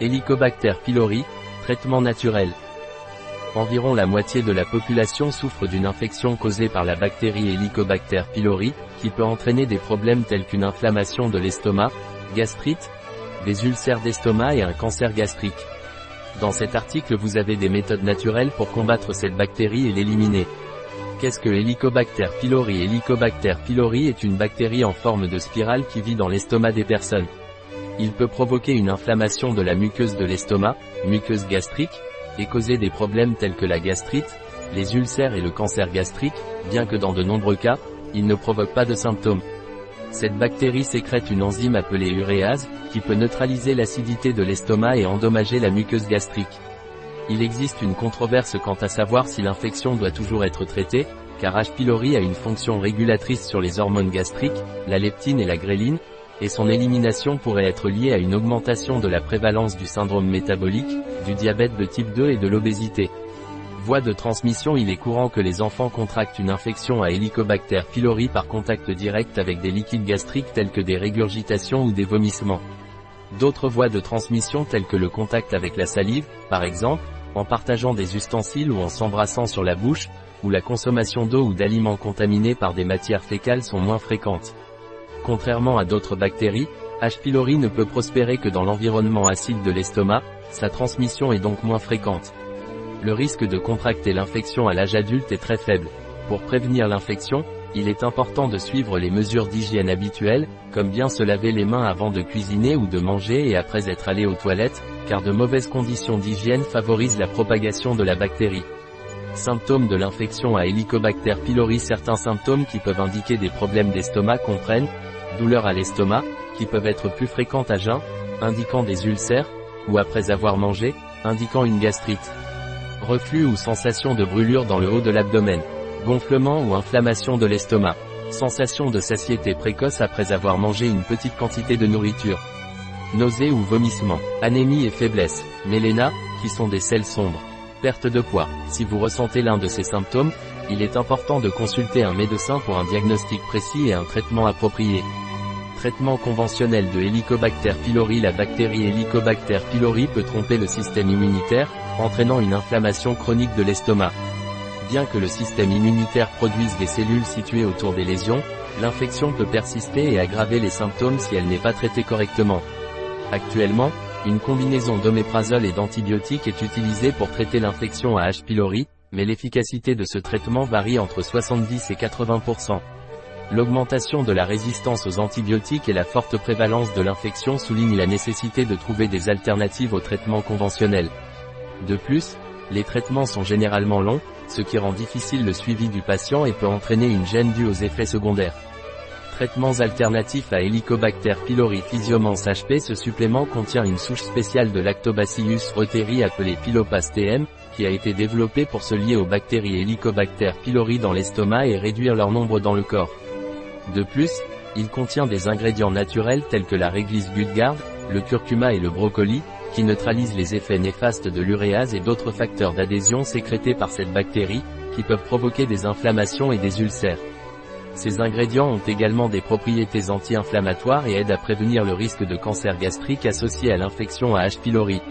Helicobacter pylori, traitement naturel. Environ la moitié de la population souffre d'une infection causée par la bactérie Helicobacter pylori, qui peut entraîner des problèmes tels qu'une inflammation de l'estomac, gastrite, des ulcères d'estomac et un cancer gastrique. Dans cet article vous avez des méthodes naturelles pour combattre cette bactérie et l'éliminer. Qu'est-ce que Helicobacter pylori? Helicobacter pylori est une bactérie en forme de spirale qui vit dans l'estomac des personnes. Il peut provoquer une inflammation de la muqueuse de l'estomac, muqueuse gastrique, et causer des problèmes tels que la gastrite, les ulcères et le cancer gastrique, bien que dans de nombreux cas, il ne provoque pas de symptômes. Cette bactérie sécrète une enzyme appelée uréase, qui peut neutraliser l'acidité de l'estomac et endommager la muqueuse gastrique. Il existe une controverse quant à savoir si l'infection doit toujours être traitée, car H. pylori a une fonction régulatrice sur les hormones gastriques, la leptine et la gréline, et son élimination pourrait être liée à une augmentation de la prévalence du syndrome métabolique, du diabète de type 2 et de l'obésité. Voie de transmission Il est courant que les enfants contractent une infection à Helicobacter pylori par contact direct avec des liquides gastriques tels que des régurgitations ou des vomissements. D'autres voies de transmission telles que le contact avec la salive, par exemple, en partageant des ustensiles ou en s'embrassant sur la bouche, où la consommation d'eau ou d'aliments contaminés par des matières fécales sont moins fréquentes. Contrairement à d'autres bactéries, H. pylori ne peut prospérer que dans l'environnement acide de l'estomac, sa transmission est donc moins fréquente. Le risque de contracter l'infection à l'âge adulte est très faible. Pour prévenir l'infection, il est important de suivre les mesures d'hygiène habituelles, comme bien se laver les mains avant de cuisiner ou de manger et après être allé aux toilettes, car de mauvaises conditions d'hygiène favorisent la propagation de la bactérie. Symptômes de l'infection à Helicobacter pylori Certains symptômes qui peuvent indiquer des problèmes d'estomac comprennent douleurs à l'estomac, qui peuvent être plus fréquentes à jeun, indiquant des ulcères, ou après avoir mangé, indiquant une gastrite. Reflux ou sensation de brûlure dans le haut de l'abdomen. Gonflement ou inflammation de l'estomac. Sensation de satiété précoce après avoir mangé une petite quantité de nourriture. Nausées ou vomissements. Anémie et faiblesse. Méléna, qui sont des sels sombres. Perte de poids. Si vous ressentez l'un de ces symptômes, il est important de consulter un médecin pour un diagnostic précis et un traitement approprié. Traitement conventionnel de Helicobacter pylori La bactérie Helicobacter pylori peut tromper le système immunitaire, entraînant une inflammation chronique de l'estomac. Bien que le système immunitaire produise des cellules situées autour des lésions, l'infection peut persister et aggraver les symptômes si elle n'est pas traitée correctement. Actuellement, une combinaison d'oméprazole et d'antibiotiques est utilisée pour traiter l'infection à H. pylori, mais l'efficacité de ce traitement varie entre 70 et 80%. L'augmentation de la résistance aux antibiotiques et la forte prévalence de l'infection soulignent la nécessité de trouver des alternatives au traitement conventionnel. De plus, les traitements sont généralement longs, ce qui rend difficile le suivi du patient et peut entraîner une gêne due aux effets secondaires. Traitements alternatifs à Helicobacter pylori Physiomans HP Ce supplément contient une souche spéciale de Lactobacillus reuteri appelée Pylopas TM, qui a été développée pour se lier aux bactéries Helicobacter pylori dans l'estomac et réduire leur nombre dans le corps. De plus, il contient des ingrédients naturels tels que la réglisse Gutgard, le curcuma et le brocoli, qui neutralisent les effets néfastes de l'uréase et d'autres facteurs d'adhésion sécrétés par cette bactérie, qui peuvent provoquer des inflammations et des ulcères. Ces ingrédients ont également des propriétés anti-inflammatoires et aident à prévenir le risque de cancer gastrique associé à l'infection à H. pylori.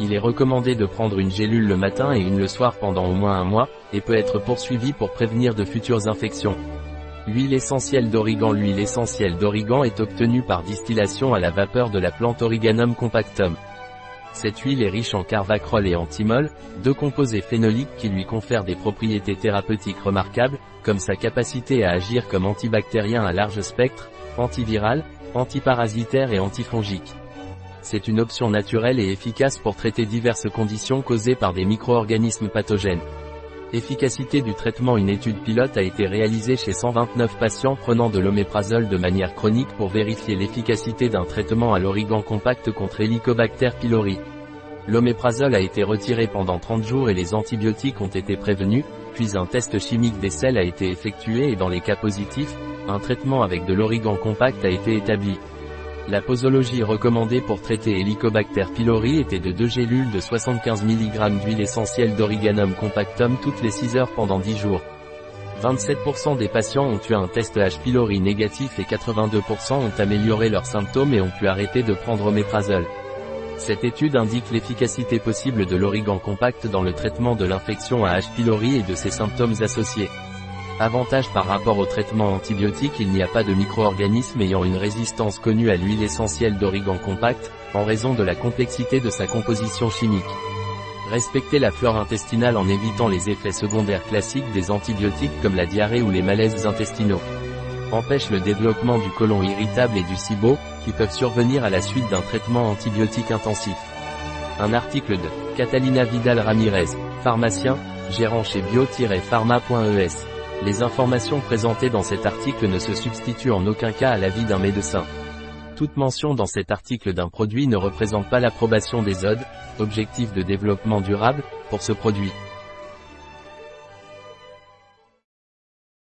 Il est recommandé de prendre une gélule le matin et une le soir pendant au moins un mois, et peut être poursuivi pour prévenir de futures infections. Huile essentielle d'origan L'huile essentielle d'origan est obtenue par distillation à la vapeur de la plante Origanum compactum. Cette huile est riche en carvacrol et antimol, deux composés phénoliques qui lui confèrent des propriétés thérapeutiques remarquables, comme sa capacité à agir comme antibactérien à large spectre, antiviral, antiparasitaire et antifongique. C'est une option naturelle et efficace pour traiter diverses conditions causées par des micro-organismes pathogènes. Efficacité du traitement Une étude pilote a été réalisée chez 129 patients prenant de l'oméprazole de manière chronique pour vérifier l'efficacité d'un traitement à l'origan compact contre Helicobacter pylori. L'oméprazole a été retiré pendant 30 jours et les antibiotiques ont été prévenus, puis un test chimique des selles a été effectué et dans les cas positifs, un traitement avec de l'origan compact a été établi. La posologie recommandée pour traiter Helicobacter pylori était de 2 gélules de 75 mg d'huile essentielle d'Origanum compactum toutes les 6 heures pendant 10 jours. 27% des patients ont eu un test H. pylori négatif et 82% ont amélioré leurs symptômes et ont pu arrêter de prendre oméprazole. Cette étude indique l'efficacité possible de l'origan compact dans le traitement de l'infection à H. pylori et de ses symptômes associés. Avantage par rapport au traitement antibiotique il n'y a pas de micro-organismes ayant une résistance connue à l'huile essentielle d'origan compact, en raison de la complexité de sa composition chimique. Respecter la flore intestinale en évitant les effets secondaires classiques des antibiotiques comme la diarrhée ou les malaises intestinaux. Empêche le développement du côlon irritable et du SIBO, qui peuvent survenir à la suite d'un traitement antibiotique intensif. Un article de Catalina Vidal Ramirez, pharmacien, gérant chez bio-pharma.es. Les informations présentées dans cet article ne se substituent en aucun cas à l'avis d'un médecin. Toute mention dans cet article d'un produit ne représente pas l'approbation des ODE, objectifs de développement durable, pour ce produit.